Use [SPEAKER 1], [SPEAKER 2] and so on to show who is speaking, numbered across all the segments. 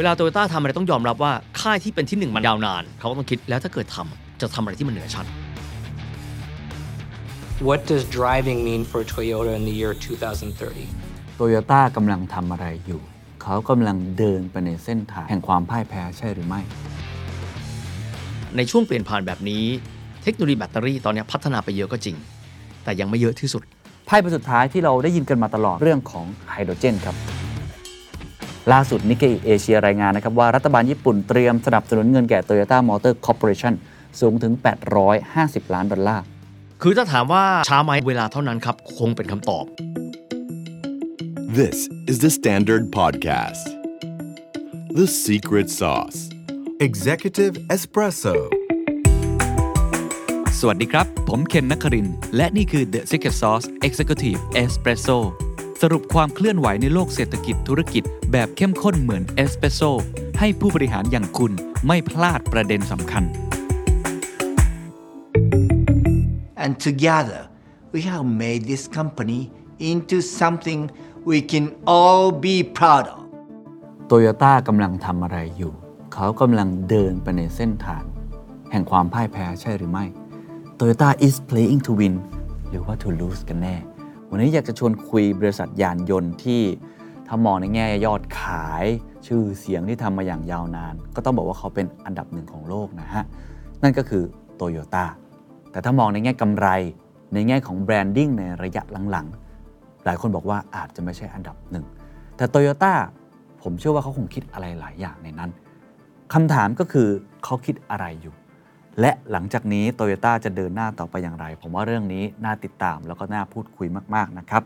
[SPEAKER 1] เวลาโตโยต้าทำอะไรต้องยอมรับว่าค่ายที่เป็นที่หนึ่งมันยาวนาน เขาก็ต้องคิดแล้วถ้าเกิดทำจะทำอะไรที่มันเหนือชั้น
[SPEAKER 2] What does driving mean for Toyota in the year 2030?
[SPEAKER 3] โตโยต้ากำลังทำอะไรอยู่ เขากำลังเดินไปในเส้นทางแห่งความพ่ายแพ้ใช่หรือไม่
[SPEAKER 1] ในช่วงเปลี่ยนผ่านแบบนี้ เทคโนโลยีแบตเตอรี่ตอนนี้พัฒนาไปเยอะก็จริง แต่ยังไม่เยอะที่สุด
[SPEAKER 3] ไพ่ใบสุดท้ายที่เราได้ยินกันมาตลอดเรื่องของไฮโดรเจนครับ ล่าสุดนิกเกอิเอเชียรายงานนะครับว่ารัฐบาลญี่ปุ่นเตรียมสนับสนุนเงินแก่ Toyota Motor Corporation สูงถึง 850 ล้านดอลลาร์
[SPEAKER 1] คือถ้าถามว่าช้าไหมเวลาเท่านั้นครับ คงเป็นคำตอบ
[SPEAKER 4] This is the Standard Podcast. The Secret Sauce.
[SPEAKER 5] Executive Espresso
[SPEAKER 6] สวัสดีครับ ผมเคนนักครินทร์และนี่คือ The Secret Sauce Executive Espresso สรุปความเคลื่อนไหวในโลกเศรษฐกิจธุรกิจ แบบเข้มข้นเหมือนเอสเปรสโซให้ผู้บริหารอย่างคุณไม่พลาดประเด็นสำคัญ
[SPEAKER 7] and together we have made this company into something we can all be proud of.
[SPEAKER 3] โตโยต้ากำลังทำอะไรอยู่ เขากำลังเดินไปในเส้นทาง แห่งความพ่ายแพ้ใช่หรือไม่ Toyota is playing to win หรือว่า to lose กันแน่ วันนี้อยากจะชวนคุยบริษัทยานยนต์ที่ถ้ามองในแง่ยอดขายชื่อเสียงที่ทำมาอย่างยาวนาน ก็ต้องบอกว่าเขาเป็นอันดับหนึ่งของโลกนะฮะ นั่นก็คือ Toyota แต่ถ้ามองในแง่กำไรในแง่ของแบรนดิ้งในระยะหลังๆ หลายคนบอกว่าอาจจะไม่ใช่อันดับหนึ่งแต่ Toyota ผมเชื่อว่าเขาคงคิดอะไรหลายอย่างในนั้นคำถามก็คือเขาคิดอะไรอยู่ และหลังจากนี้โตโยต้าจะเดินหน้าต่อไปอย่างไร ผมว่าเรื่องนี้น่าติดตามแล้วก็น่าพูดคุยมาก ๆ นะครับ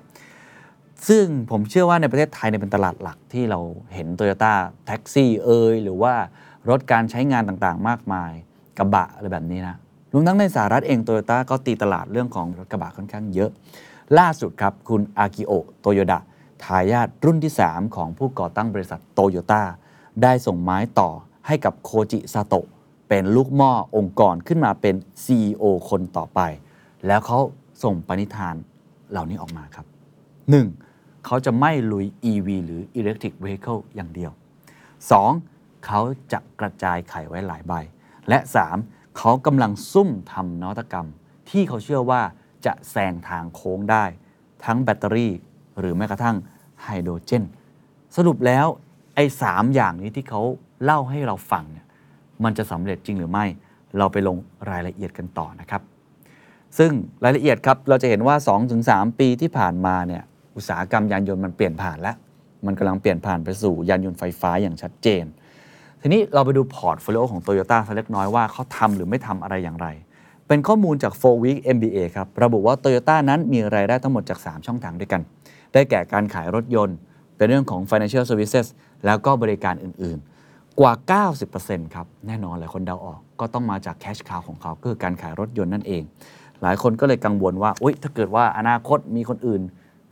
[SPEAKER 3] ซึ่งผมเชื่อว่าในประเทศไทยเนี่ยเป็นตลาดหลักที่เราเห็นโตโยต้าแท็กซี่เอยหรือว่ารถการใช้งานต่างๆ มากมายกระบะอะไรแบบนี้นะรวมทั้งในสหรัฐเองโตโยต้าก็ตีตลาดเรื่องของรถกระบะค่อนข้างเยอะ ล่าสุดครับคุณอากิโอโตโยดะทายาทรุ่นที่ 3 ของผู้ก่อตั้งบริษัทโตโยต้าได้ส่งไม้ต่อให้กับโคจิซาโตะ เป็นลูกหม้อองค์กรขึ้นมาเป็น CEO คนต่อไป แล้วเขาส่งปณิธานเหล่านี้ออกมาครับ 1. เขาจะไม่ลุย EV หรือ Electric Vehicle อย่างเดียว 2. เขาจะกระจายไข่ไว้หลายใบ และ 3. เขากำลังซุ่มทำนวัตกรรม ที่เขาเชื่อว่าจะแซงทางโค้งได้ ทั้งแบตเตอรี่ หรือแม้กระทั่งไฮโดรเจน สรุปแล้วไอ้สามอย่างนี้ที่เขาเล่าให้เราฟังเนี่ย มันจะสำเร็จจริงหรือไม่ เราไปลงรายละเอียดกันต่อนะครับ ซึ่งรายละเอียดครับเราจะเห็นว่า 2-3 ปีที่ผ่านมาเนี่ยอุตสาหกรรมยานยนต์มันเปลี่ยนผ่านแล้ว มันกำลังเปลี่ยนผ่านไปสู่ยานยนต์ไฟฟ้าอย่างชัดเจน ทีนี้เราไปดู portfolio ของ Toyota สักเล็กน้อยว่าเขาทำหรือไม่ทำอะไรอย่างไร เป็นข้อมูลจาก 4 Week MBA ครับ ระบุว่า Toyota นั้นมีรายได้ทั้งหมดจาก 3 ช่องทางด้วยกัน ได้แก่การขายรถยนต์ เป็นเรื่องของ financial services แล้วก็บริการอื่นๆ กว่า 90%ครับ แน่นอนหลายคนเดาออก ก็ต้องมาจาก cash cow ของเขาคือการขายรถยนต์นั่นเอง หลายคนก็เลยกังวลว่าอุ๊ยถ้าเกิดว่าอนาคตมีคนอื่น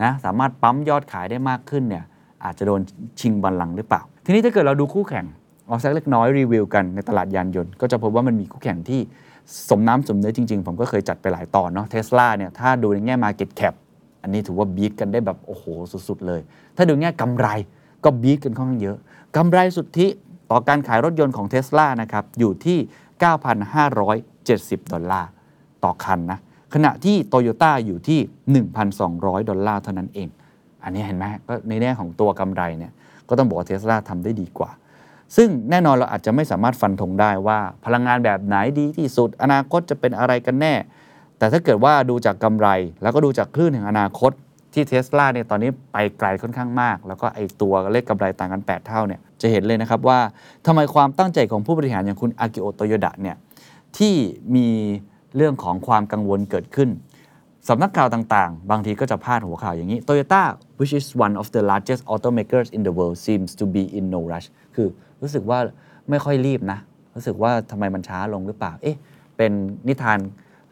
[SPEAKER 3] นะสามารถปั๊มยอดขายได้มากขึ้นเนี่ยอาจจะโดนชิงบัลลังก์หรือเปล่า ทีนี้ถ้าเกิดเราดูคู่แข่งเอาสักเล็กน้อยรีวิวกันในตลาดยานยนต์ ก็จะพบว่ามันมีคู่แข่งที่สมน้ำสมเนื้อจริง ๆ ผมก็เคยจัดไปหลายตอนเนาะเทสลาเนี่ยถ้าดูในแง่ Market Cap อันนี้ถือว่า beat กันได้แบบโอ้โหสุดๆเลย ถ้าดูแง่กำไรก็ beat กันค่อนข้างเยอะกำไรสุทธิ ต่อการขายรถยนต์ของเทสลานะครับอยู่ที่ 9,570 ดอลลาร์ต่อคันนะขณะที่โตโยต้าอยู่ที่ 1,200 ดอลลาร์เท่านั้นเอง อันนี้เห็นไหมก็ในแง่ของตัวกำไรเนี่ยก็ต้องบอกว่าเทสลาทำได้ดีกว่า ซึ่งแน่นอนเราอาจจะไม่สามารถฟันธงได้ว่าพลังงานแบบไหนดีที่สุด อนาคตจะเป็นอะไรกันแน่ แต่ถ้าเกิดว่าดูจากกำไร แล้วก็ดูจากคลื่นแห่งอนาคต ที่เทสลาเนี่ยตอนนี้ไปไกลค่อนข้างมาก แล้วก็ไอตัวเลขกำไรต่างกัน 8 เท่าเนี่ยจะเห็นเลยนะครับว่าทำไมความตั้งใจของผู้บริหารอย่างคุณอากิโอโตโยดะเนี่ยที่มีเรื่องของความกังวลเกิดขึ้นสำนักข่าวต่างๆ บางทีก็จะพาดหัวข่าวอย่างนี้ Toyota which is one of the largest automakers in the world seems to be in no rush คือรู้สึกว่าไม่ค่อยรีบนะ รู้สึกว่าทำไมมันช้าลงหรือเปล่า เอ๊ะ เป็นนิทาน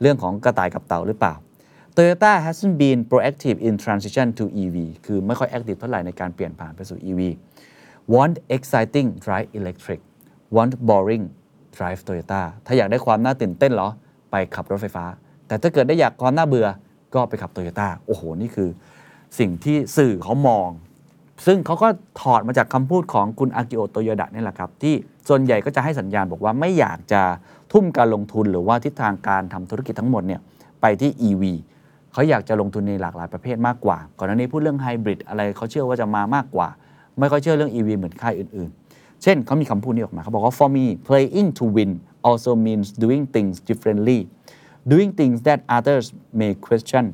[SPEAKER 3] เรื่องของกระต่ายกับเต่าหรือเปล่า Toyota hasn't been proactive in transition to EV คือไม่ค่อยแอคทีฟเท่าไหร่ในการเปลี่ยนผ่านไปสู่ EV want exciting drive electric want boring drive Toyota ถ้าอยากได้ความน่าตื่นเต้นเหรอ ไปขับรถไฟฟ้า แต่ถ้าเกิดได้อยากความน่าเบื่อก็ไปขับโตโยต้าโอ้โห นี่คือสิ่งที่สื่อเขามอง ซึ่งเขาก็ถอดมาจากคำพูดของคุณอากิโอโตโยดะนี่แหละครับ ที่ส่วนใหญ่ก็จะให้สัญญาณบอกว่าไม่อยากจะทุ่มการลงทุนหรือว่าทิศทางการทำธุรกิจทั้งหมดเนี่ยไปที่ EV เขาอยากจะลงทุนในหลากหลายประเภทมากกว่า ก่อนหน้านี้พูดเรื่องไฮบริดอะไรเขาเชื่อว่าจะมามากกว่า ไม่ค่อยเชื่อเรื่อง EV เหมือนค่ายอื่นๆ เช่นเขามีคำพูดนี้ออกมาเขาบอกว่า for me playing to win also means doing things differently doing things that others may question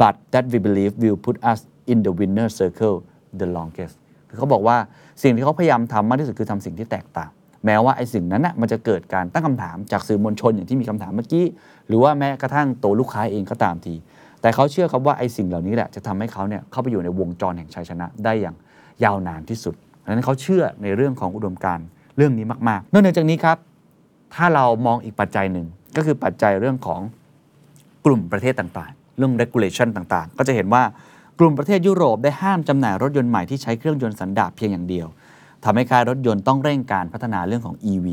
[SPEAKER 3] but that we believe will put us in the winner circle the longest คือเขาบอกว่าสิ่งที่เขาพยายามทำมากที่สุดคือทำสิ่งที่แตกต่าง แม้ว่าไอ้สิ่งนั้นนะมันจะเกิดการตั้งคำถามจากสื่อมวลชนอย่างที่มีคำถามเมื่อกี้ หรือว่าแม้กระทั่งตัวลูกค้าเองก็ตามที แต่เขาเชื่อครับว่าไอ้สิ่งเหล่านี้แหละจะทำให้เขาเนี่ยเข้าไปอยู่ในวงจรแห่งชัยชนะได้อย่างยาวนานที่สุดดังนั้นเขาเชื่อในเรื่องของอุดมการณ์เรื่องนี้มากๆ นอกจากนี้ครับ ถ้าเรามองอีกปัจจัยหนึ่งก็คือปัจจัยเรื่องของกลุ่มประเทศต่างๆ เรื่อง regulation ต่างๆ ก็จะเห็นว่ากลุ่มประเทศยุโรปได้ห้ามจำหน่ายรถยนต์ใหม่ที่ใช้เครื่องยนต์สันดาปเพียงอย่างเดียวทำให้ค่ายรถยนต์ต้องเร่งการพัฒนาเรื่องของ EV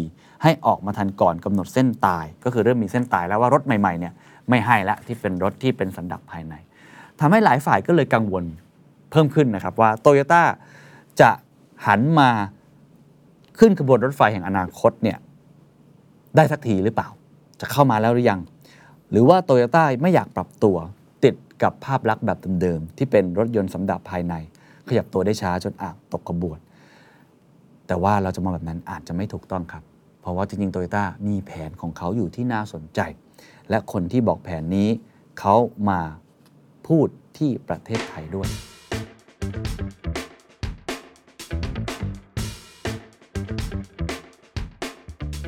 [SPEAKER 3] ให้ออกมาทันก่อนกำหนดเส้นตาย ก็คือเริ่มมีเส้นตายแล้วว่ารถใหม่ๆเนี่ย ไม่ให้ละที่เป็นรถที่เป็นสันดาปภายในทำให้หลายฝ่ายก็เลยกังวลเพิ่มขึ้นนะครับว่าโตโยต้าจะหันมาขึ้นขบวนรถไฟแห่งอนาคตเนี่ยได้สักทีหรือเปล่า จะเข้ามาแล้วหรือยัง หรือว่าโตโยต้าไม่อยากปรับตัว ติดกับภาพลักษณ์แบบเดิมๆที่เป็นรถยนต์สำดับภายใน ขยับตัวได้ช้าจนอาจตกขบวน แต่ว่าเราจะมองแบบนั้นอาจจะไม่ถูกต้องครับ เพราะว่าจริงๆโตโยต้ามีแผนของเขาอยู่ที่น่าสนใจ และคนที่บอกแผนนี้ เขามาพูดที่ประเทศไทยด้วย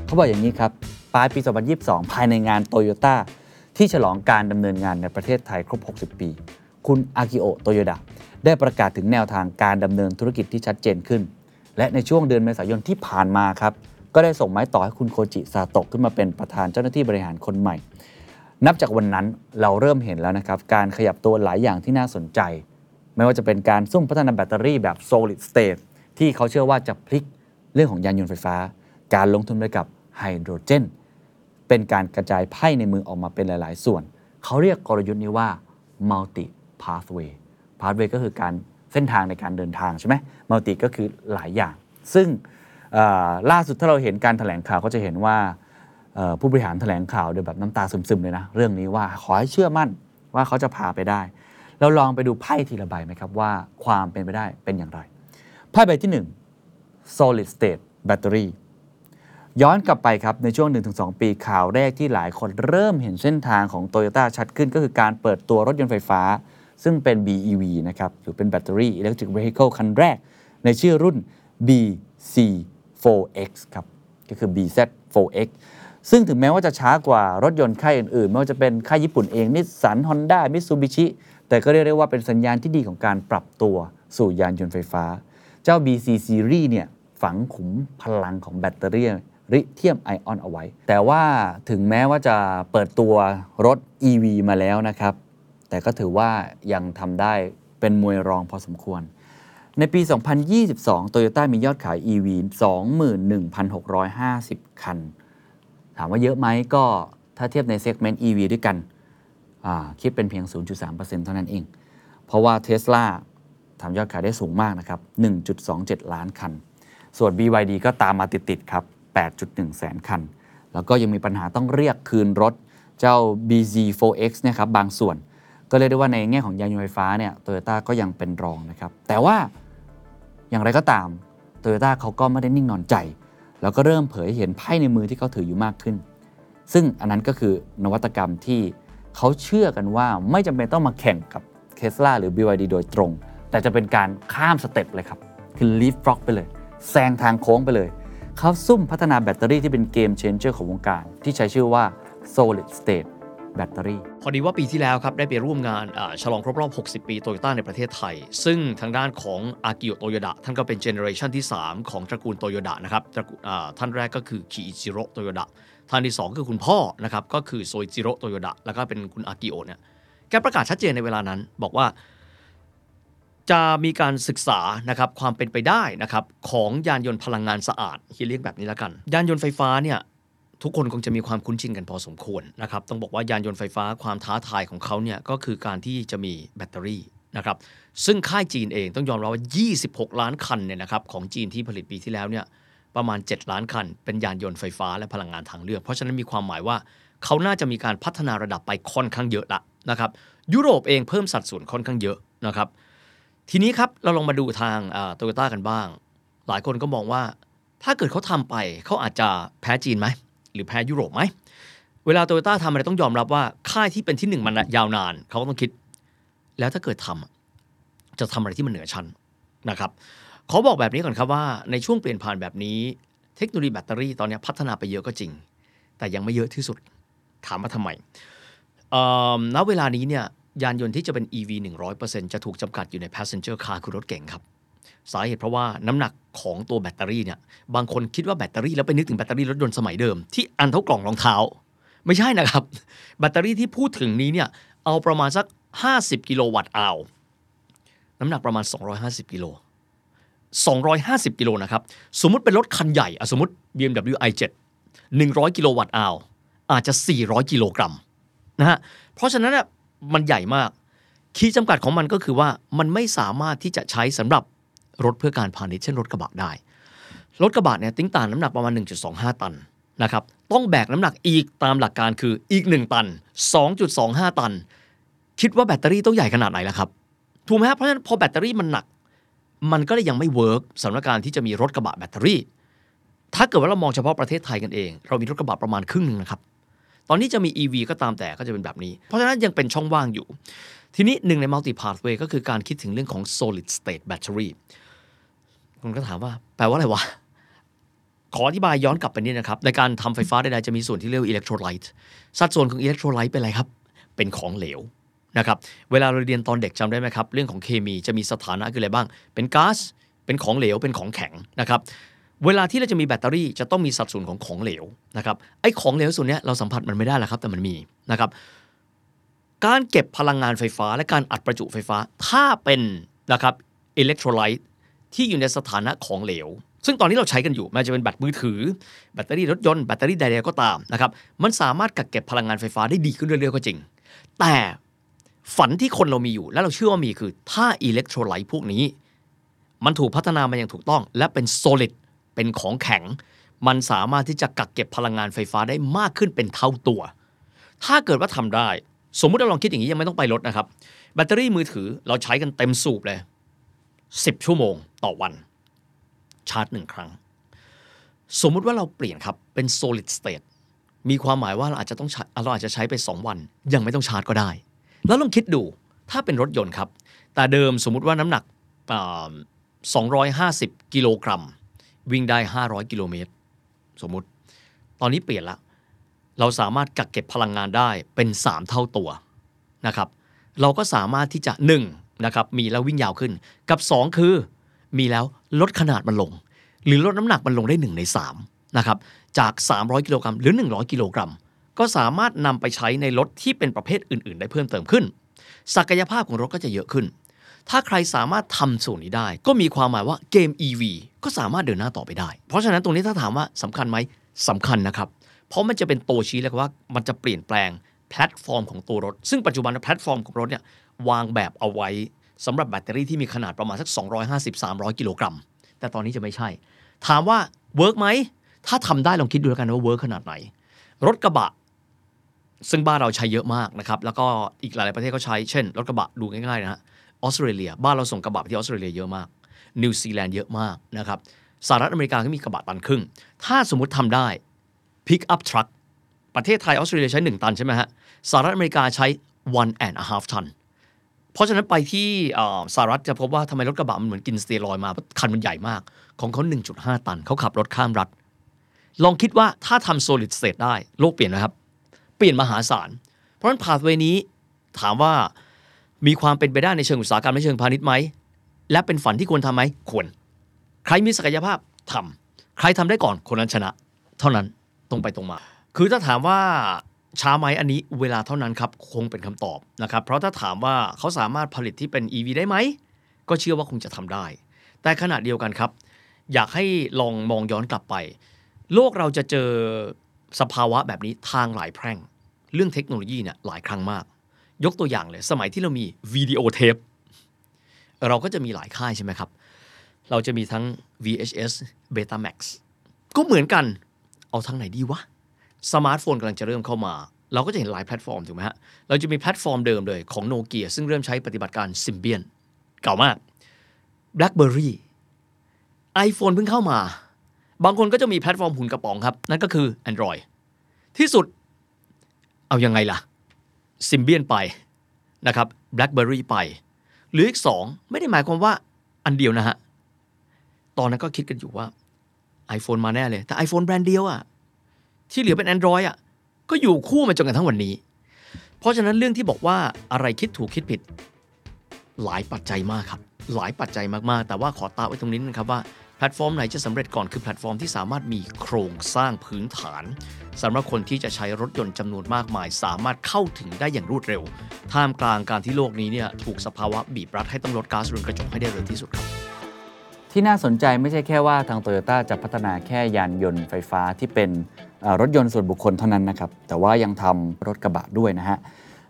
[SPEAKER 3] เขาบอกอย่างนี้ครับปลายปี 2022 ภายในงานโตโยต้าที่ฉลองการดำเนินงานในประเทศไทยครบ 60 ปี คุณอากิโอโตโยดะได้ประกาศถึงแนวทางการดำเนินธุรกิจที่ชัดเจนขึ้น และในช่วงเดือนเมษายนที่ผ่านมาครับ ก็ได้ส่งไม้ต่อให้คุณโคจิซาโตะขึ้นมาเป็นประธานเจ้าหน้าที่บริหารคนใหม่ นับจากวันนั้นเราเริ่มเห็นแล้วนะครับ การขยับตัวหลายอย่างที่น่าสนใจ ไม่ว่าจะเป็นการซุ่มพัฒนาแบตเตอรี่แบบ solid state ที่เขาเชื่อว่าจะพลิกเรื่องของยานยนต์ไฟฟ้า การลงทุนไปกับไฮโดรเจนเป็นการกระจายไพ่ในมือออกมาเป็นหลาย ๆ ส่วน เขาเรียกกลยุทธ์นี้ว่า multi pathway pathway ก็คือการเส้นทางในการเดินทางใช่ไหม multi ก็คือหลายอย่าง ซึ่ง ล่าสุดถ้าเราเห็นการถแถลงข่าวก็จะเห็นว่าผู้บริหารแถลงข่าวโดยแบบน้ำตาซึมๆเลยนะเรื่องนี้ว่าขอให้เชื่อมั่นว่าเขาจะพาไปได้ เราลองไปดูไพ่ทีละใบไหมครับว่าความเป็นไปได้เป็นอย่างไร ไพ่ใบที่ 1 solid state battery ย้อนกลับไปครับในช่วง 1-2 ปีข่าวแรกที่หลายคนเริ่มเห็นเส้นทางของ Toyota ชัดขึ้นก็คือการเปิดตัวรถยนต์ไฟฟ้า ซึ่งเป็น BEV นะครับหรือเป็นแบตเตอรี่ Electric Vehicle คันแรก ในชื่อรุ่น bZ4X ครับ ก็คือ BZ4X ซึ่งถึงแม้ว่าจะช้ากว่ารถยนต์ค่ายอื่นๆ ไม่ว่าจะเป็นค่ายญี่ปุ่นเองนิสสันฮอนด้ามิตซูบิชิแต่ก็เรียกได้ว่าเป็นสัญญาณที่ดีของการปรับตัวสู่ยานยนต์ไฟฟ้า เจ้า bZ Series เนี่ยฝังขุมพลังของแบตเตอรี่ลิเธียมไอออนเอาไว้ แต่ว่าถึงแม้ว่าจะเปิดตัวรถ EV มาแล้วนะครับ แต่ก็ถือว่ายังทำได้เป็นมวยรองพอสมควร ในปี 2022 Toyota มียอดขาย EV 21,650 คัน ถามว่าเยอะไหมก็ถ้าเทียบในเซกเมนต์ EV ด้วยกันคิดเป็นเพียง 0.3%เท่านั้นเอง เพราะว่า Tesla ทำยอดขายได้สูงมากนะครับ 1.27 ล้านคัน ส่วน BYD ก็ตามมาติด ๆ ครับ 8.1 แสนคัน แล้วก็ยังมีปัญหาต้องเรียกคืนรถเจ้า BZ4X เนะครับบางส่วน ก็เรียกได้ว่าในแง่ของยานยนต์ไฟฟ้าเนี่ยโตโยต้าก็ยังเป็นรองนะครับ แต่ว่า อย่างไรก็ตามโตโยต้าเขาก็ไม่ได้นิ่งนอนใจ แล้วก็เริ่มเผยให้เห็นไพ่ในมือที่เขาถืออยู่มากขึ้น ซึ่งอันนั้นก็คือนวัตกรรมที่เขาเชื่อกันว่าไม่จำเป็นต้องมาแข่งกับ Tesla หรือ BYD โดยตรง แต่จะเป็นการข้ามสเต็ปเลยครับ คือ leap frog ไปเลย แซงทางโค้งไปเลย เขาซุ่มพัฒนาแบตเตอรี่ที่เป็นเกม changer ของวงการ ที่ใช้ชื่อว่า solid state battery
[SPEAKER 1] พอดีว่าปีที่แล้วครับได้ไปร่วมงานฉลองครบรอบ 60 ปีโตโยต้าในประเทศไทย ซึ่งทางด้านของอากิโอโตโยดะท่านก็เป็น generation ที่ 3 ของตระกูลโตโยดะนะครับท่านแรกก็คือคิอิจิโร่โตโยดะท่านที่ 2 คือคุณพ่อนะครับก็คือโชอิจิโร่โตโยดะแล้วก็เป็นคุณอากิโอเนี่ยแกประกาศชัดเจนในเวลานั้นบอกว่าจะมีการศึกษานะครับความเป็นไปได้นะครับของยานยนต์พลังงานสะอาดที่เรียกแบบนี้แล้วกัน ยานยนต์ไฟฟ้าเนี่ย ทุกคนคงจะมีความคุ้นชินกันพอสมควรนะครับต้องบอกว่ายานยนต์ไฟฟ้าความท้าทายของเขาเนี่ยก็คือการที่จะมีแบตเตอรี่นะครับซึ่งค่ายจีนเองต้องยอมรับว่า 26 ล้านคันเนี่ยนะครับของจีนที่ผลิตปีที่แล้วเนี่ยประมาณ 7 ล้านคัน เป็นยานยนต์ไฟฟ้าและพลังงานทางเลือก เพราะฉะนั้นมีความหมายว่าเขาน่าจะมีการพัฒนาระดับไปค่อนข้างเยอะละนะครับยุโรปเองเพิ่มสัดส่วนค่อนข้างเยอะนะครับทีนี้ครับเราลองมาดูทางโตโยต้ากันบ้าง หลายคนก็มองว่าถ้าเกิดเขาทำไปเขาอาจจะแพ้จีนไหม หรือแพ้ยุโรปไหม เวลาโตโยต้าทำอะไรต้องยอมรับว่าค่ายที่เป็นที่หนึ่งมันยาวนาน เขาก็ต้องคิด แล้วถ้าเกิดทำจะทำอะไรที่มันเหนือชั้นนะครับขอบอกแบบนี้ก่อนครับว่าในช่วงเปลี่ยนผ่านแบบนี้ เทคโนโลยีแบตเตอรี่ตอนนี้พัฒนาไปเยอะก็จริง แต่ยังไม่เยอะที่สุดถามมาทำไมณเวลานี้เนี่ยยานยนต์ที่จะเป็น EV 100%จะถูกจำกัดอยู่ใน passenger car คือรถเก๋งครับ สาเหตุเพราะว่าน้ำหนักของตัวแบตเตอรี่เนี่ยบางคนคิดว่าแบตเตอรี่แล้วไปนึกถึงแบตเตอรี่รถยนต์สมัยเดิม ที่อันเท่ากล่องรองเท้า ไม่ใช่นะครับ แบตเตอรี่ที่พูดถึงนี้เนี่ยเอาประมาณสัก 50 กิโลวัตต์อาวน้ำหนักประมาณ 250 กิโล 250 กิโลนะครับ สมมุติเป็นรถคันใหญ่สมมติ BMW i7 100 กิโลวัตต์อาวอาจจะ 400 กิโลกรัมนะฮะเพราะฉะนั้นมันใหญ่มากขีดจำกัดของมันก็คือว่ามันไม่สามารถที่จะใช้สำหรับ รถเพื่อการพาณิชย์เช่นรถกระบะได้ รถกระบะเนี่ยติ้งต่างน้ำหนักประมาณ 1.25 ตันนะครับต้องแบกน้ำหนักอีกตามหลักการคืออีก 1 ตัน 2.25 ตัน คิดว่าแบตเตอรี่ต้องใหญ่ขนาดไหนล่ะครับถูกไหมครับเพราะฉะนั้นพอแบตเตอรี่มันหนัก มันก็เลยยังไม่ work สำหรับการที่จะมีรถกระบะแบตเตอรี่ ถ้าเกิดว่าเรามองเฉพาะประเทศไทยกันเอง เรามีรถกระบะประมาณครึ่งหนึ่งนะครับตอนนี้จะมี EV ก็ตามแต่ก็จะเป็นแบบนี้ เพราะฉะนั้นยังเป็นช่องว่างอยู่ ทีนี้หนึ่งใน multi pathway ก็คือการคิดถึงเรื่องของ solid state battery คุณก็ถามว่า แปลว่าอะไรวะ ขออธิบายย้อนกลับไปนิดนะครับ ในการทำไฟฟ้าใดๆจะมีส่วนที่เรียกว่าอิเล็กโทรไลต์สัดส่วนของอิเล็กโทรไลต์เป็นอะไรครับ เป็นของเหลวนะครับ เวลาเราเรียนตอนเด็กจำได้ไหมครับ เรื่องของเคมีจะมีสถานะคืออะไรบ้าง เป็นก๊าซ เป็นของเหลว เป็นของแข็งนะครับ เวลาที่เราจะมีแบตเตอรี่จะต้องมีสัดส่วนของของเหลวนะครับ ไอ้ของเหลวส่วนนี้เราสัมผัสมันไม่ได้แล้วครับ แต่มันมีนะครับ การเก็บพลังงานไฟฟ้าและการอัดประจุไฟฟ้า ถ้าเป็นนะครับอิเล็กโทรไลต์ ที่อยู่ในสถานะของเหลว ซึ่งตอนนี้เราใช้กันอยู่มันจะเป็นแบตมือถือ แบตเตอรี่รถยนต์แบตเตอรี่ใดๆก็ตามนะครับมันสามารถกักเก็บพลังงานไฟฟ้าได้ดีขึ้นเรื่อยๆก็จริง แต่ฝันที่คนเรามีอยู่ และเราเชื่อว่ามีคือถ้าอิเล็กโทรไลต์พวกนี้ มันถูกพัฒนามาอย่างถูกต้อง และเป็นโซลิดเป็นของแข็ง มันสามารถที่จะกักเก็บพลังงานไฟฟ้าได้มากขึ้นเป็นเท่าตัว ถ้าเกิดว่าทำได้ สมมุติเราลองคิดอย่างนี้ยังไม่ต้องไปรถนะครับ แบตเตอรี่มือถือเราใช้กันเต็มสูบเลย 10 ชั่วโมงต่อวันชาร์จหนึ่งครั้ง สมมุติว่าเราเปลี่ยนครับ เป็น solid state มีความหมายว่าเราอาจจะต้องเราอาจจะใช้ไป 2 วัน ยังไม่ต้องชาร์จก็ได้ แล้วลองคิดดูถ้าเป็นรถยนต์ครับ แต่เดิมสมมุติว่าน้ำหนัก 250 กิโลกรัม วิ่งได้ 500 กิโลเมตร สมมุติ ตอนนี้เปลี่ยนละ เราสามารถกักเก็บพลังงานได้เป็น 3 เท่าตัวนะครับ เราก็สามารถที่จะ 1 นะครับมีแล้ววิ่งยาวขึ้น กับ 2 คือมีแล้วลดขนาดมันลง หรือลดน้ำหนักมันลงได้ 1 ใน3นะครับจาก 300 กิโลกรัมหรือ 100 กิโลกรัม ก็สามารถนำไปใช้ในรถที่เป็นประเภทอื่น ๆ ได้เพิ่มเติมขึ้น ศักยภาพของรถก็จะเยอะขึ้น ถ้าใครสามารถทำส่วนนี้ได้ ก็มีความหมายว่าเกม EV ก็สามารถเดินหน้าต่อไปได้ เพราะฉะนั้นตรงนี้ถ้าถามว่าสำคัญไหมสำคัญนะครับ เพราะมันจะเป็นตัวชี้เลยว่ามันจะเปลี่ยนแปลง แพลตฟอร์มของตัวรถ ซึ่งปัจจุบันแพลตฟอร์มของรถเนี่ยวางแบบเอาไว้สำหรับแบตเตอรี่ที่มีขนาดประมาณสัก 250-300 กิโลกรัม แต่ตอนนี้จะไม่ใช่ ถามว่า work ไหม ถ้าทำได้ลองคิดดูแล้วกันว่า work ขนาดไหน รถกระบะ ซึ่งบ้านเราใช้เยอะมากนะครับ แล้วก็อีกหลายประเทศก็ใช้ เช่น รถกระบะดูง่ายๆนะฮะ ออสเตรเลีย บ้านเราส่งกระบะไปที่ออสเตรเลียเยอะมาก นิวซีแลนด์เยอะมากนะครับ สหรัฐอเมริกาก็มีกระบะตันครึ่ง ถ้าสมมติทำได้ pickup truck ประเทศไทยออสเตรเลียใช้ 1 ตันใช่ไหมฮะสหรัฐอเมริกาใช้ one and a half ตันเพราะฉะนั้นไปที่สหรัฐจะพบว่าทำไมรถกระบะมันเหมือนกินสเตียรอยมาคันมันใหญ่มาก ของเขา 1.5 ตัน เขาขับรถข้ามรัฐ ลองคิดว่าถ้าทำ solid state ได้โลกเปลี่ยนนะครับ เปลี่ยนมหาศาล เพราะฉะนั้นพาสเวนี้ถามว่ามีความเป็นไปได้ในเชิงอุตสาหกรรมในเชิงพาณิชย์ไหม และเป็นฝันที่ควรทำไหมควร ใครมีศักยภาพทำใครทำได้ก่อนคนนั้นชนะ เท่านั้นตรงไปตรงมา คือถ้าถามว่าช้าไหมอันนี้เวลาเท่านั้นครับคงเป็นคำตอบนะครับเพราะถ้าถามว่าเขาสามารถผลิตที่เป็น EV ได้ไหม ก็เชื่อว่าคงจะทำได้ แต่ขณะเดียวกันครับ อยากให้ลองมองย้อนกลับไป โลกเราจะเจอสภาวะแบบนี้ทางหลายแพร่ง เรื่องเทคโนโลยีเนี่ยหลายครั้งมาก ยกตัวอย่างเลย สมัยที่เรามีวิดีโอเทปเราก็จะมีหลายค่ายใช่ไหมครับ เราจะมีทั้ง VHS Betamax ก็เหมือนกันเอาทางไหนดีวะ สมาร์ทโฟนกำลังจะเริ่มเข้ามา เราก็จะเห็นหลายแพลตฟอร์มถูกไหมฮะ เราจะมีแพลตฟอร์มเดิมเลยของโนเกียซึ่งเริ่มใช้ปฏิบัติการ Symbian เก่ามาก BlackBerry iPhone เพิ่งเข้ามา บางคนก็จะมีแพลตฟอร์มหุ่นกระป๋องครับ นั่นก็คือ Android ที่สุดเอายังไงล่ะ Symbian ไปนะครับ BlackBerry ไป หรืออีกสองไม่ได้หมายความว่าอันเดียวนะฮะ ตอนนั้นก็คิดกันอยู่ว่า iPhone มาแน่เลย แต่ iPhone แบรนด์เดียวอะ ที่เหลือเป็น Android อะก็อยู่คู่มาจนกระทั่งวันนี้ เพราะฉะนั้นเรื่องที่บอกว่าอะไรคิดถูกคิดผิด หลายปัจจัยมากครับ หลายปัจจัยมากๆ แต่ว่าขอตาไว้ตรงนี้นะครับว่าแพลตฟอร์มไหนจะสำเร็จก่อนคือแพลตฟอร์มที่สามารถมีโครงสร้างพื้นฐานสำหรับคนที่จะใช้รถยนต์จำนวนมากมาย สามารถเข้าถึงได้อย่างรวดเร็ว ท่ามกลางการที่โลกนี้เนี่ยถูกสภาวะบีบรัดให้ต้องลดก๊าซเรือนกระจกให้ได้เร็วที่สุดครับ
[SPEAKER 3] ที่น่าสนใจไม่ใช่แค่ว่าทางโตโยต้าจะพัฒนาแค่ยานยนต์ไฟฟ้าที่เป็น รถยนต์ส่วนบุคคลเท่านั้นนะครับ แต่ว่ายังทำรถกระบะด้วยนะฮะ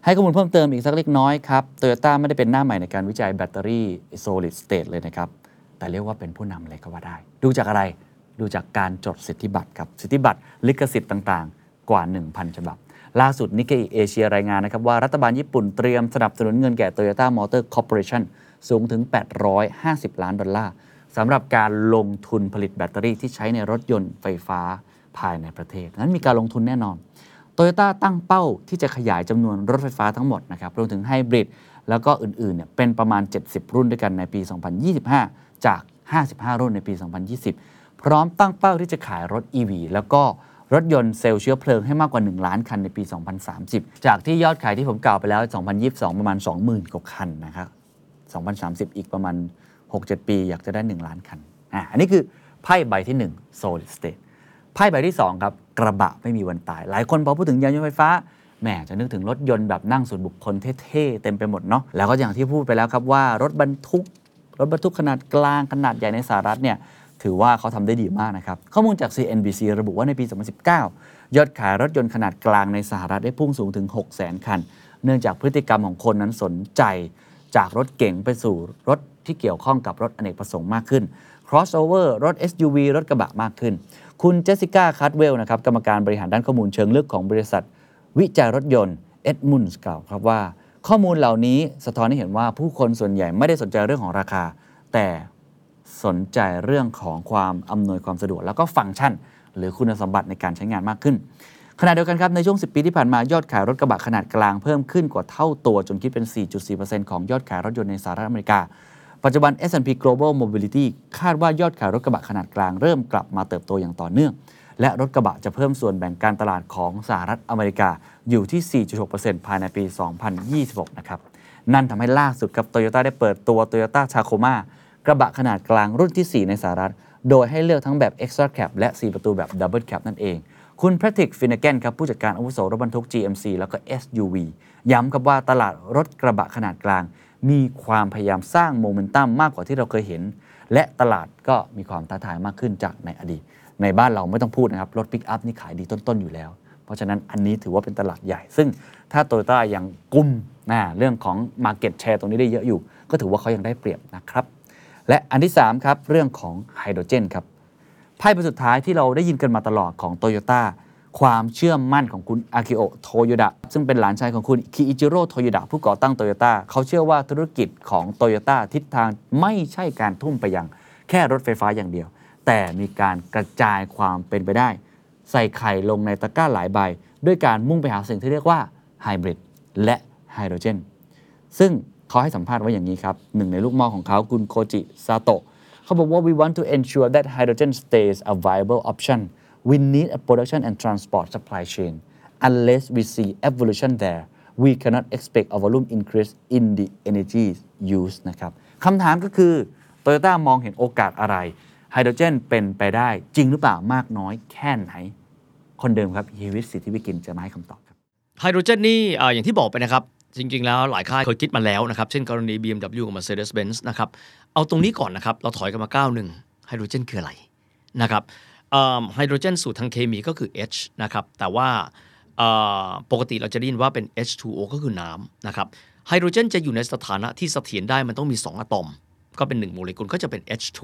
[SPEAKER 3] ให้ข้อมูลเพิ่มเติมอีกสักเล็กน้อยครับโตโยต้าไม่ได้เป็นหน้าใหม่ในการวิจัยแบตเตอรี่ solid state เลยนะครับ แต่เรียกว่าเป็นผู้นำเลยก็ว่าได้ ดูจากอะไร ดูจากการจดสิทธิบัตรครับ สิทธิบัตรลิขสิทธิ์ต่างๆ กว่า 1,000 ฉบับ ล่าสุด Nikkei Asia รายงานนะครับว่ารัฐบาลญี่ปุ่นเตรียมสนับสนุนเงินแก่ Toyota Motor Corporation สูงถึง 850 ล้านดอลลาร์สำหรับการลงทุนผลิตแบตเตอรี่ที่ใช้ในรถยนต์ไฟฟ้า ภายในประเทศนั้นมีการลงทุนแน่นอนโตโยต้าตั้งเป้าที่จะขยายจำนวนรถไฟฟ้าทั้งหมดนะครับรวมถึงไฮบริดแล้วก็อื่นๆเนี่ยเป็นประมาณ 70 รุ่นด้วยกันในปี 2025 จาก 55 รุ่นในปี 2020 พร้อมตั้งเป้าที่จะขายรถ EV แล้วก็รถยนต์เซลล์เชื้อเพลิงให้มากกว่า 1 ล้านคันในปี 2030 จากที่ยอดขายที่ผมกล่าวไปแล้ว 2022 ประมาณ 20,000 กว่าคันนะครับ 2030 อีกประมาณ 6-7 ปี อยากจะได้ 1 ล้านคันอะอันนี้คือไพ่ใบที่ 1 solid state ไพ่ใบที่ 2 ครับกระบะไม่มีวันตาย หลายคนพอพูดถึงยานยนต์ไฟฟ้าแหมจะนึกถึงรถยนต์แบบนั่งส่วนบุคคลเท่ๆเต็มไปหมดเนาะแล้วก็อย่างที่พูดไปแล้วครับว่ารถบรรทุก รถบรรทุกขนาดกลางขนาดใหญ่ในสหรัฐเนี่ยถือว่าเขาทำได้ดีมากนะครับ ข้อมูลจาก CNBC ระบุว่าในปี 2019 ยอดขายรถยนต์ขนาดกลางในสหรัฐได้พุ่งสูงถึง 600,000 คัน เนื่องจากพฤติกรรมของคนนั้นสนใจ จากรถเก๋งไปสู่รถที่เกี่ยวข้องกับรถอเนกประสงค์มากขึ้น crossover รถ SUV รถกระบะมากขึ้น คุณเจสสิก้าคัตเวลนะครับกรรมการบริหารด้านข้อมูลเชิงลึกของบริษัท วิจัยรถยนต์เอ็ดมุนส์กล่าวครับว่า ข้อมูลเหล่านี้สะท้อนให้เห็นว่าผู้คนส่วนใหญ่ไม่ได้สนใจเรื่องของราคา แต่สนใจเรื่องของความอำนวยความสะดวก แล้วก็ฟังก์ชัน หรือคุณสมบัติในการใช้งานมากขึ้นขณะเดียวกันครับ ในช่วง 10 ปีที่ผ่านมายอดขายรถกระบะขนาดกลางเพิ่มขึ้นกว่าเท่าตัวจนคิดเป็น 4.4%ของยอดขายรถยนต์ในสหรัฐอเมริกา ปัจจุบัน S&P Global Mobility คาดว่ายอดขายรถกระบะขนาดกลางเริ่มกลับมาเติบโตอย่างต่อเนื่อง และรถกระบะจะเพิ่มส่วนแบ่งการตลาดของสหรัฐอเมริกาอยู่ที่ 4.6%ภายในปี 2026 นะครับ นั่นทำให้ล่าสุดครับโตโยต้าได้เปิดตัว Toyota Tacoma กระบะขนาดกลางรุ่นที่ 4 ในสหรัฐ โดยให้เลือกทั้งแบบ Extra Cab และ 4 ประตูแบบ Double Cab นั่นเองคุณแพทริกฟินเกนครับผู้จัดการอาวุโสรถบรรทุก GMC แล้วก็ SUV ย้ำครับว่าตลาดรถกระบะขนาดกลาง มีความพยายามสร้างโมเมนตัมมากกว่าที่เราเคยเห็น และตลาดก็มีความท้าทายมากขึ้นจากในอดีต ในบ้านเราไม่ต้องพูดนะครับ รถปิกอัพนี่ขายดีต้น ๆ อยู่แล้ว เพราะฉะนั้นอันนี้ถือว่าเป็นตลาดใหญ่ ซึ่งถ้าโตโยต้ายังกุมนะเรื่องของ Market Share ตรงนี้ได้เยอะอยู่ ก็ถือว่าเขายังได้เปรียบนะครับ และอันที่3ครับเรื่องของไฮโดรเจนครับไพ่ใบสุดท้ายที่เราได้ยินกันมาตลอดของโตโยต้า ความเชื่อมั่นของคุณอากิโอโตโยดะซึ่งเป็นหลานชายของคุณคิอิจิโร่โตโยดะผู้ก่อตั้งโตโยต้าเขาเชื่อว่าธุรกิจของโตโยต้าทิศทางไม่ใช่การทุ่มไปยังแค่รถไฟฟ้าอย่างเดียว แต่มีการกระจายความเป็นไปได้ ใส่ไข่ลงในตะกร้าหลายใบ ด้วยการมุ่งไปหาสิ่งที่เรียกว่าไฮบริดและไฮโดรเจนซึ่งเขาให้สัมภาษณ์ไว้อย่างนี้ครับหนึ่งในลูกมอของเขาคุณโคจิซาโตะเขาบอกว่า we want to ensure that hydrogen stays a viable option we need a production and transport supply chain unless we see evolution there we cannot expect a volume increase in the energy use นะครับคำถามก็คือ Toyota มองเห็นโอกาสอะไรไฮโดรเจนเป็นไปได้จริงหรือเปล่ามากน้อยแค่ไหน คนเดิมครับฮีวิตสิทธิวิกินจะมาให้คำตอบครับ
[SPEAKER 1] ไฮโดรเจนนี่อ่าอย่างที่บอกไปนะครับ จริง ๆ แล้วหลายค่ายเคยคิดมาแล้วนะครับ เช่นกรณี BMW กับ Mercedes-Benz นะครับ เอาตรงนี้ก่อนนะครับ เราถอยกันมาก้าวหนึ่งไฮโดรเจนคืออะไรนะครับ ไฮโดรเจนสูตรทางเคมีก็คือ H นะครับแต่ว่าปกติเราจะได้ยินว่าเป็น H2O ก็คือน้ำนะครับไฮโดรเจนจะอยู่ในสถานะที่เสถียรได้มันต้องมี 2อะตอม ก็เป็น 1 โมเลกุลก็จะเป็น H2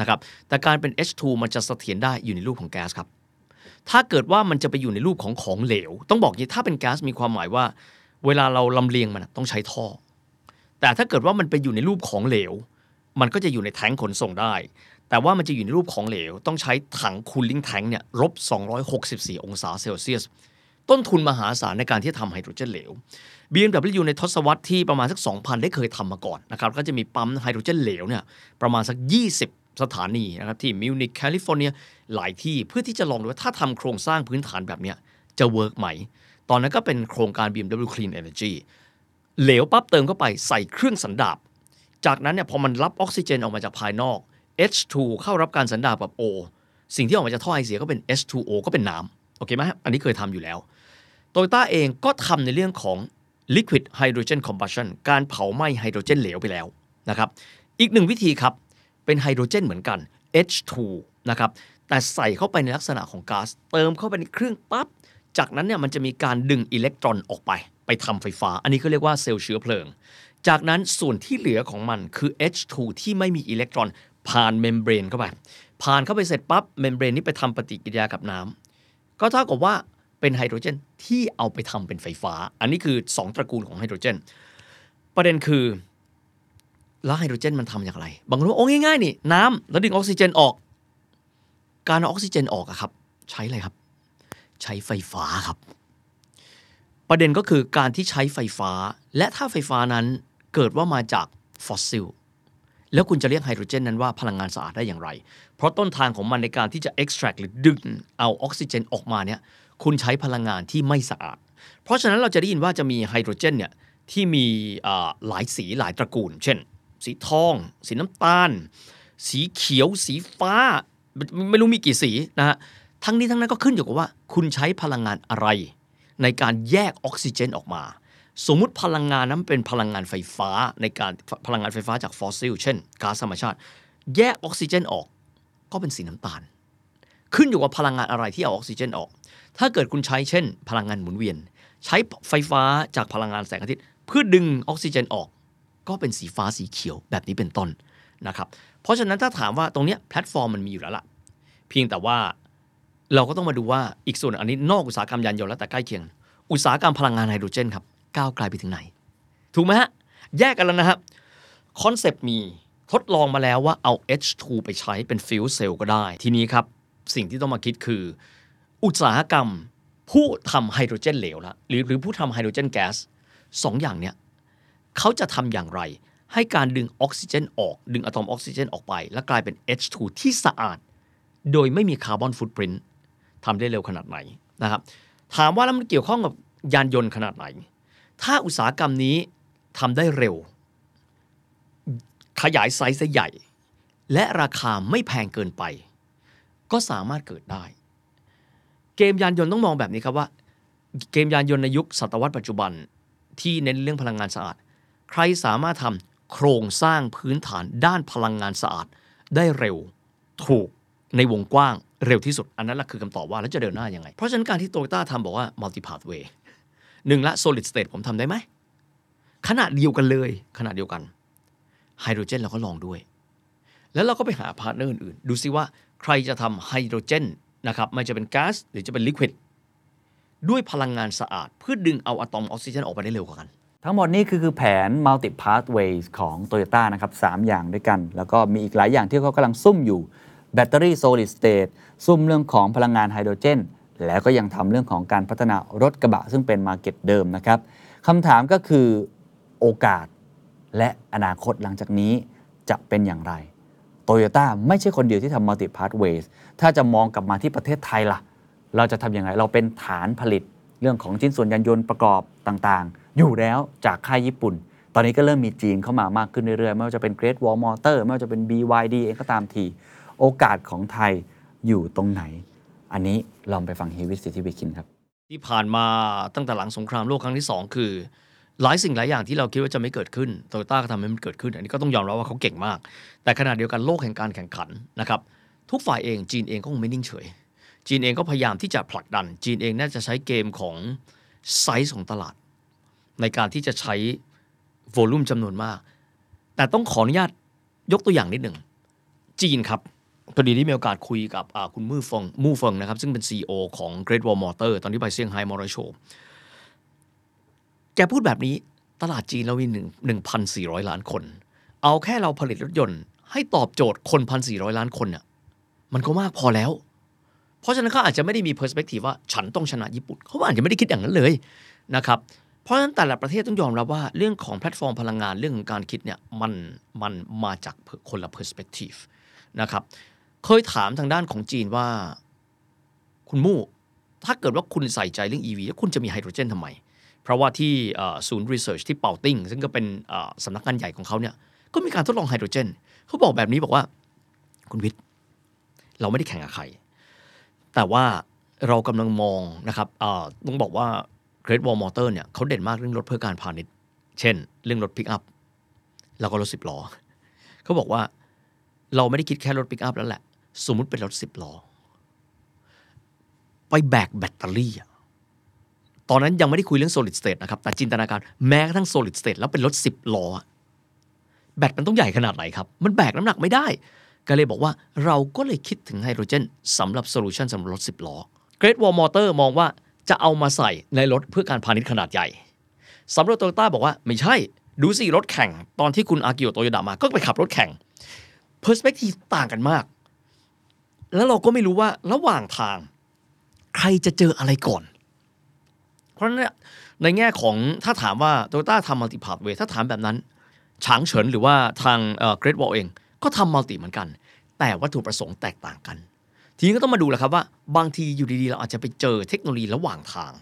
[SPEAKER 1] นะครับแต่การเป็น H2 มันจะเสถียรได้อยู่ในรูปของแก๊สครับถ้าเกิดว่ามันจะไปอยู่ในรูปของของเหลว ต้องบอกว่างนี้ถ้าเป็นแก๊สมีความหมายว่า เวลาเราลำเลียงมันต้องใช้ท่อ แต่ถ้าเกิดว่ามันไปอยู่ในรูปของเหลว มันก็จะอยู่ในแทงขนส่งได้ แต่ว่ามันจะอยู่ในรูปของเหลว ต้องใช้ถัง cooling tank เนี่ยลบ 264 องศาเซลเซียส ต้นทุนมหาศาลในการที่จะทำไฮโดรเจนเหลว BMW ในทศวรรษที่ประมาณสัก 2,000 ได้เคยทำมาก่อนนะครับ ก็จะมีปั๊มไฮโดรเจนเหลวเนี่ยประมาณสัก 20 สถานีนะครับที่มิวนิกแคลิฟอร์เนียหลายที่เพื่อที่จะลองดูว่าถ้าทำโครงสร้างพื้นฐานแบบเนี้ยจะ work ไหม ตอนนั้นก็เป็นโครงการ BMW Clean Energy เหลวปั๊บเติมเข้าไปใส่เครื่องสันดาป จากนั้นเนี่ยพอมันรับออกซิเจนออกมาจากภายนอก H2 เข้ารับการสันดาบกับ O สิ่งที่ออกมาจากท่อไอเสียก็เป็น H2O ก็เป็นน้ำโอเคไหมอันนี้เคยทำอยู่แล้วโตโยต้าเองก็ทำในเรื่องของ liquid hydrogen combustion การเผาไหม้ไฮโดรเจนเหลวไปแล้วนะครับ อีกหนึ่งวิธีครับเป็นไฮโดรเจนเหมือนกัน H2 นะครับ แต่ใส่เข้าไปในลักษณะของก๊าซเติมเข้าไปในเครื่องปั๊บ จากนั้นเนี่ยมันจะมีการดึงอิเล็กตรอนออกไป ไปทำไฟฟ้า อันนี้เขาเรียกว่าเซลล์เชื้อเพลิง จากนั้นส่วนที่เหลือของมันคือ H2 ที่ไม่มีอิเล็กตรอน ผ่าน membrane เข้าไป ผ่านเข้าไปเสร็จปั๊บ membrane นี้ไปทำปฏิกิริยากับน้ำก็เท่ากับว่าเป็นไฮโดรเจนที่เอาไปทำเป็นไฟฟ้า อันนี้คือ 2 ตระกูลของไฮโดรเจน ประเด็นคือ แล้วไฮโดรเจนมันทำอย่างไร บางคนว่าโอ้ง่ายๆนี่น้ำแล้วดึงออกซิเจนออก การเอาออกซิเจนออกอะครับ ใช้อะไรครับ ใช้ไฟฟ้าครับ ประเด็นก็คือการที่ใช้ไฟฟ้า และถ้าไฟฟ้านั้นเกิดว่ามาจากฟอสซิล แล้วคุณจะเรียกไฮโดรเจนนั้นว่าพลังงานสะอาดได้อย่างไร เพราะต้นทางของมันในการที่จะ extract หรือดึงเอาออกซิเจนออกมาเนี่ยคุณใช้พลังงานที่ไม่สะอาด เพราะฉะนั้นเราจะได้ยินว่าจะมีไฮโดรเจนเนี่ยที่มีอ่าหลายสีหลายตระกูล เช่น สีทอง สีน้ำตาล สีเขียว สีฟ้าไม่ไม่รู้มีกี่สีนะฮะทั้งนี้ทั้งนั้นก็ขึ้นอยู่กับว่า คุณใช้พลังงานอะไร ในการแยกออกซิเจนออกมา สมมุติพลังงานนั้นเป็นพลังงานไฟฟ้าในการพลังงานไฟฟ้าจากฟอสซิล เช่นก๊าซธรรมชาติ แยกออกซิเจนออก ก็เป็นสีน้ำตาล ขึ้นอยู่กับพลังงานอะไรที่เอาออกซิเจนออก ถ้าเกิดคุณใช้เช่น พลังงานหมุนเวียน ใช้ไฟฟ้าจากพลังงานแสงอาทิตย์ เพื่อดึงออกซิเจนออก ก็เป็นสีฟ้าสีเขียวแบบนี้เป็นต้นนะครับ เพราะฉะนั้นถ้าถามว่าตรงเนี้ยแพลตฟอร์มมันมีอยู่แล้วล่ะ เพียงแต่ว่าเราก็ต้องมาดูว่าอีกส่วนอันนี้นอกอุตสาหกรรมยานยนต์แล้วแต่ใกล้เคียง อุตสาหกรรมพลังงานไฮโดรเจนครับ ก้าวไกลไปถึงไหน ถูกไหมฮะ แยกกันแล้วนะครับ concept มีทดลองมาแล้วว่าเอา H2 ไปใช้เป็น fuel cell ก็ได้ ทีนี้ครับ สิ่งที่ต้องมาคิดคือ อุตสาหกรรมผู้ทำไฮโดรเจนเหลวละหรือหรือผู้ทำไฮโดรเจนแก๊สสองอย่างเนี้ยเขาจะทำอย่างไร ให้การดึงออกซิเจนออก ดึงอะตอมออกซิเจนออกไป แล้วกลายเป็น H2 ที่สะอาด โดยไม่มี carbon footprint ทำได้เร็วขนาดไหนนะครับถามว่าแล้วมันเกี่ยวข้องกับยานยนต์ขนาดไหน ถ้าอุตสาหกรรมนี้ทำได้เร็ว ขยายไซส์ใหญ่ และราคาไม่แพงเกินไป ก็สามารถเกิดได้ เกมยานยนต์ต้องมองแบบนี้ครับว่า เกมยานยนต์ในยุคศตวรรษปัจจุบันที่เน้นเรื่องพลังงานสะอาด ใครสามารถทำโครงสร้างพื้นฐานด้านพลังงานสะอาด ได้เร็ว ถูกในวงกว้างเร็วที่สุด อันนั้นแหละคือคำตอบว่าแล้วจะเดินหน้ายังไง เพราะฉะนั้นการที่โตโยต้าทำบอกว่า multi pathway หนึ่งละ solid state ผมทำได้ไหมขนาดเดียวกันเลย ขนาดเดียวกันไฮโดรเจนเราก็ลองด้วย แล้วเราก็ไปหา partner อื่นๆ ดูซิว่าใครจะทำไฮโดรเจนนะครับไม่จะเป็นก๊าซหรือจะเป็นลิควิดด้วยพลังงานสะอาด เพื่อดึงเอาอะตอมออกซิเจนออกไปได้เร็วกว่ากัน
[SPEAKER 3] ทั้งหมดนี้คือคือแผน multi pathways ของ Toyota นะครับ3อย่างด้วยกัน แล้วก็มีอีกหลายอย่างที่เขากำลังซุ่มอยู่แบตเตอรี่ solid state ซุ่มเรื่องของพลังงานไฮโดรเจน แล้วก็ยังทำเรื่องของการพัฒนารถกระบะซึ่งเป็นมาเก็ตเดิมนะครับคำถามก็คือโอกาสและอนาคตหลังจากนี้จะเป็นอย่างไรโตโยต้าไม่ใช่คนเดียวที่ทำ multi pathways ถ้าจะมองกลับมาที่ประเทศไทยล่ะ เราจะทำยังไงเราเป็นฐานผลิตเรื่องของชิ้นส่วนยานยนต์ประกอบต่างๆ อยู่แล้วจากค่ายญี่ปุ่น ตอนนี้ก็เริ่มมีจีนเข้ามามากขึ้นเรื่อยๆ ไม่ว่าจะเป็น Great Wall Motor ไม่ว่าจะเป็น BYD เองก็ตามที โอกาสของไทยอยู่ตรงไหน อันนี้ลองไปฟังเฮวิสสิทธิวิคินครับ
[SPEAKER 1] ที่ผ่านมาตั้งแต่หลังสงครามโลกครั้งที่ 2 คือ หลายสิ่งหลายอย่างที่เราคิดว่าจะไม่เกิดขึ้นโตโยต้าก็ทำให้มันเกิดขึ้น อันนี้ก็ต้องยอมรับว่าเขาเก่งมาก แต่ขณะเดียวกันโลกแห่งการแข่งขันนะครับทุกฝ่ายเองจีนเองก็คงไม่นิ่งเฉย จีนเองก็พยายามที่จะผลักดัน จีนเองน่าจะใช้เกมของไซส์ของตลาด ในการที่จะใช้โวลูมจำนวนมาก แต่ต้องขออนุญาตยกตัวอย่างนิดหนึ่งจีนครับ พอดีที่มีโอกาสคุยกับคุณมู่เฟิงมู่เฟิงนะครับ ซึ่งเป็น CEO ของ Great Wall Motor ตอนที่ไปเซี่ยงไฮ้มอเตอร์โชว์แกพูดแบบนี้ตลาดจีนเรามีหนึ่งหนึ่งพันสี่ร้อยล้านคน เอาแค่เราผลิตรถยนต์ ให้ตอบโจทย์คนพันสี่ร้อยล้านคนเนี่ยมันก็มากพอแล้ว เพราะฉะนั้นเขาอาจจะไม่ได้มี perspective ว่าฉันต้องชนะญี่ปุ่น เขาอาจจะไม่ได้คิดอย่างนั้นเลยนะครับเพราะฉะนั้นแต่ละประเทศต้องยอมรับว่าเรื่องของแพลตฟอร์มพลังงานเรื่องของการคิดเนี่ยมันมันมาจากคนละ perspective นะครับ เคยถามทางด้านของจีนว่า คุณมู่ถ้าเกิดว่าคุณใส่ใจเรื่อง EV แล้วคุณจะมีไฮโดรเจนทำไม เพราะว่าที่ศูนย์ research ที่เป่าติ้งซึ่งก็เป็นสำนักงานใหญ่ของเขาเนี่ยก็มีการทดลองไฮโดรเจนเขาบอกแบบนี้บอกว่า คุณวิทย์เราไม่ได้แข่งกับใคร แต่ว่าเรากำลังมองนะครับต้องบอกว่า Great Wall Motor เนี่ยเขาเด่นมากเรื่องรถเพื่อการพาณิชย์ เช่น เรื่องรถปิกอัพแล้วก็รถสิบล้อเขาบอกว่าเราไม่ได้คิดแค่รถปิกอัพแล้วแหละ สมมุติเป็นรถสิบล้อ ไปแบกแบตเตอรี่อะตอนนั้นยังไม่ได้คุยเรื่อง solid state นะครับ แต่จินตนาการแม้กระทั่ง solid state แล้วเป็นรถสิบล้อแบตมันต้องใหญ่ขนาดไหนครับ มันแบกน้ำหนักไม่ได้ ก็เลยบอกว่าเราก็เลยคิดถึงไฮโดรเจนสำหรับ solution สำหรับรถ10ล้อ Great Wall Motor มองว่าจะเอามาใส่ในรถเพื่อการพาณิชย์ขนาดใหญ่สำหรับโตโยต้าบอกว่าไม่ใช่ดูสิรถแข่ง ตอนที่คุณอากิโอโตโยดามาก็ไปขับรถแข่ง perspective ต่างกันมาก แล้วเราก็ไม่รู้ว่าระหว่างทาง ใครจะเจออะไรก่อน เพราะฉะนั้นในแง่ของถ้าถามว่าโตโยต้าทำ multi pathway ถ้าถามแบบนั้น ฉางเฉิงหรือว่าทาง Great Wall เอง ก็ทำ multi เหมือนกัน แต่วัตถุประสงค์แตกต่างกัน ทีนี้ก็ต้องมาดูแหละครับว่า บางทีอยู่ดีๆ เราอาจจะไปเจอเทคโนโลยีระหว่างทาง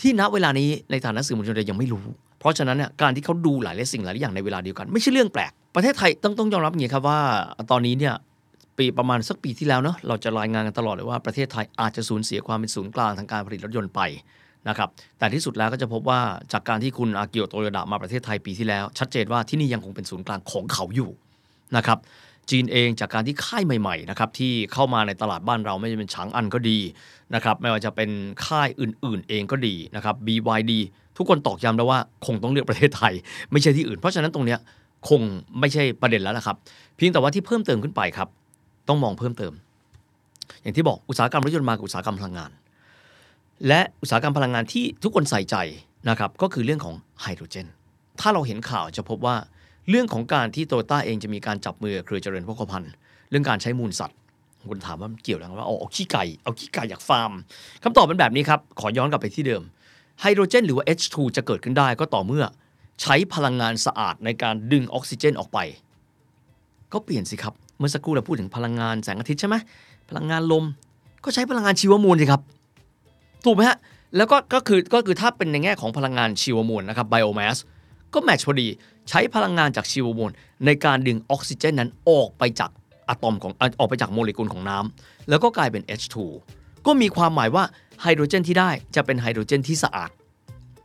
[SPEAKER 1] ที่ณเวลานี้ในฐานะสื่อมวลชนเรายังไม่รู้ เพราะฉะนั้นเนี่ยการที่เขาดูหลายๆสิ่งหลายอย่างในเวลาเดียวกัน ไม่ใช่เรื่องแปลกประเทศไทยต้องต้องยอมรับอย่างนี้ครับว่า ตอนนี้เนี่ย ปีประมาณสักปีที่แล้วเนาะเราจะรายงานกันตลอดเลยว่าประเทศไทยอาจจะสูญเสียความเป็นศูนย์กลางทางการผลิตรถยนต์ไปนะครับแต่ที่สุดแล้วก็จะพบว่าจากการที่คุณอากิโอโตโยดะมาประเทศไทยปีที่แล้ว ชัดเจนว่าที่นี่ยังคงเป็นศูนย์กลางของเขาอยู่นะครับจีนเองจากการที่ค่ายใหม่ๆนะครับที่เข้ามาในตลาดบ้านเราไม่ว่าจะเป็นฉางอันก็ดีนะครับไม่ว่าจะเป็นค่ายอื่นๆ เองก็ดีนะครับ BYD ทุกคนตอกย้ำแล้วว่าคงต้องเลือกประเทศไทย ไม่ใช่ที่อื่น เพราะฉะนั้นตรงเนี้ยคงไม่ใช่ประเด็นแล้วนะครับ เพียงแต่ว่าที่เพิ่มเติมขึ้นไปครับ ต้องมองเพิ่มเติม อย่างที่บอกอุตสาหกรรมรถยนต์มากับอุตสาหกรรมพลังงาน และอุตสาหกรรมพลังงานที่ทุกคนใส่ใจนะครับก็คือเรื่องของไฮโดรเจน ถ้าเราเห็นข่าวจะพบว่าเรื่องของการที่โตโยต้าเองจะมีการจับมือเครือเจริญพกพันธ์เรื่องการใช้มูลสัตว์คุณถามว่ามันเกี่ยวอะไรว่าเอาขี้ไก่เอาขี้ไก่จากฟาร์มคำตอบเป็นแบบนี้ครับ ขอย้อนกลับไปที่เดิมไฮโดรเจนหรือว่า H2 จะเกิดขึ้นได้ก็ต่อเมื่อ ใช้พลังงานสะอาดในการดึงออกซิเจนออกไป ก็เปลี่ยนสิครับ เมื่อสักครู่เราพูดถึงพลังงานแสงอาทิตย์ใช่ไหมพลังงานลมก็ใช้พลังงานชีวมวลสิครับ ถูกไหมฮะ แล้วก็ก็คือก็คือถ้าเป็นในแง่ของพลังงานชีวมวลนะครับ biomass ก็ match พอดีใช้พลังงานจากชีวมวลในการดึงออกซิเจนนั้นออกไปจากอะตอมของออกไปจากโมเลกุลของน้ำแล้วก็กลายเป็น H2 ก็มีความหมายว่าไฮโดรเจนที่ได้จะเป็นไฮโดรเจนที่สะอาด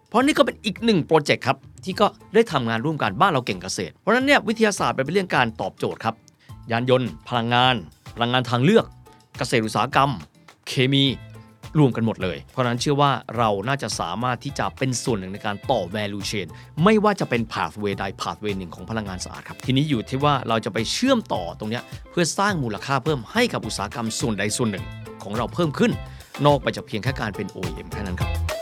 [SPEAKER 1] เพราะนี่ก็เป็นอีกหนึ่ง project ครับ ที่ก็ได้ทำงานร่วมกันบ้านเราเก่งเกษตร เพราะฉะนั้นเนี่ยวิทยาศาสตร์เป็นเรื่องการตอบโจทย์ครับ ยานยนต์ พลังงาน พลังงานทางเลือกเกษตรอุตสาหกรรม เคมีรวมกันหมดเลย เพราะนั้นเชื่อว่าเราน่าจะสามารถที่จะเป็นส่วนหนึ่งในการต่อ value chain ไม่ว่าจะเป็น pathway ใด pathway หนึ่งของพลังงานสะอาดครับ ทีนี้อยู่ที่ว่าเราจะไปเชื่อมต่อตรงนี้เพื่อสร้างมูลค่าเพิ่มให้กับอุตสาหกรรมส่วนใดส่วนหนึ่งของเราเพิ่มขึ้น นอกไปจากเพียงแค่การเป็น OEM แค่นั้นครับ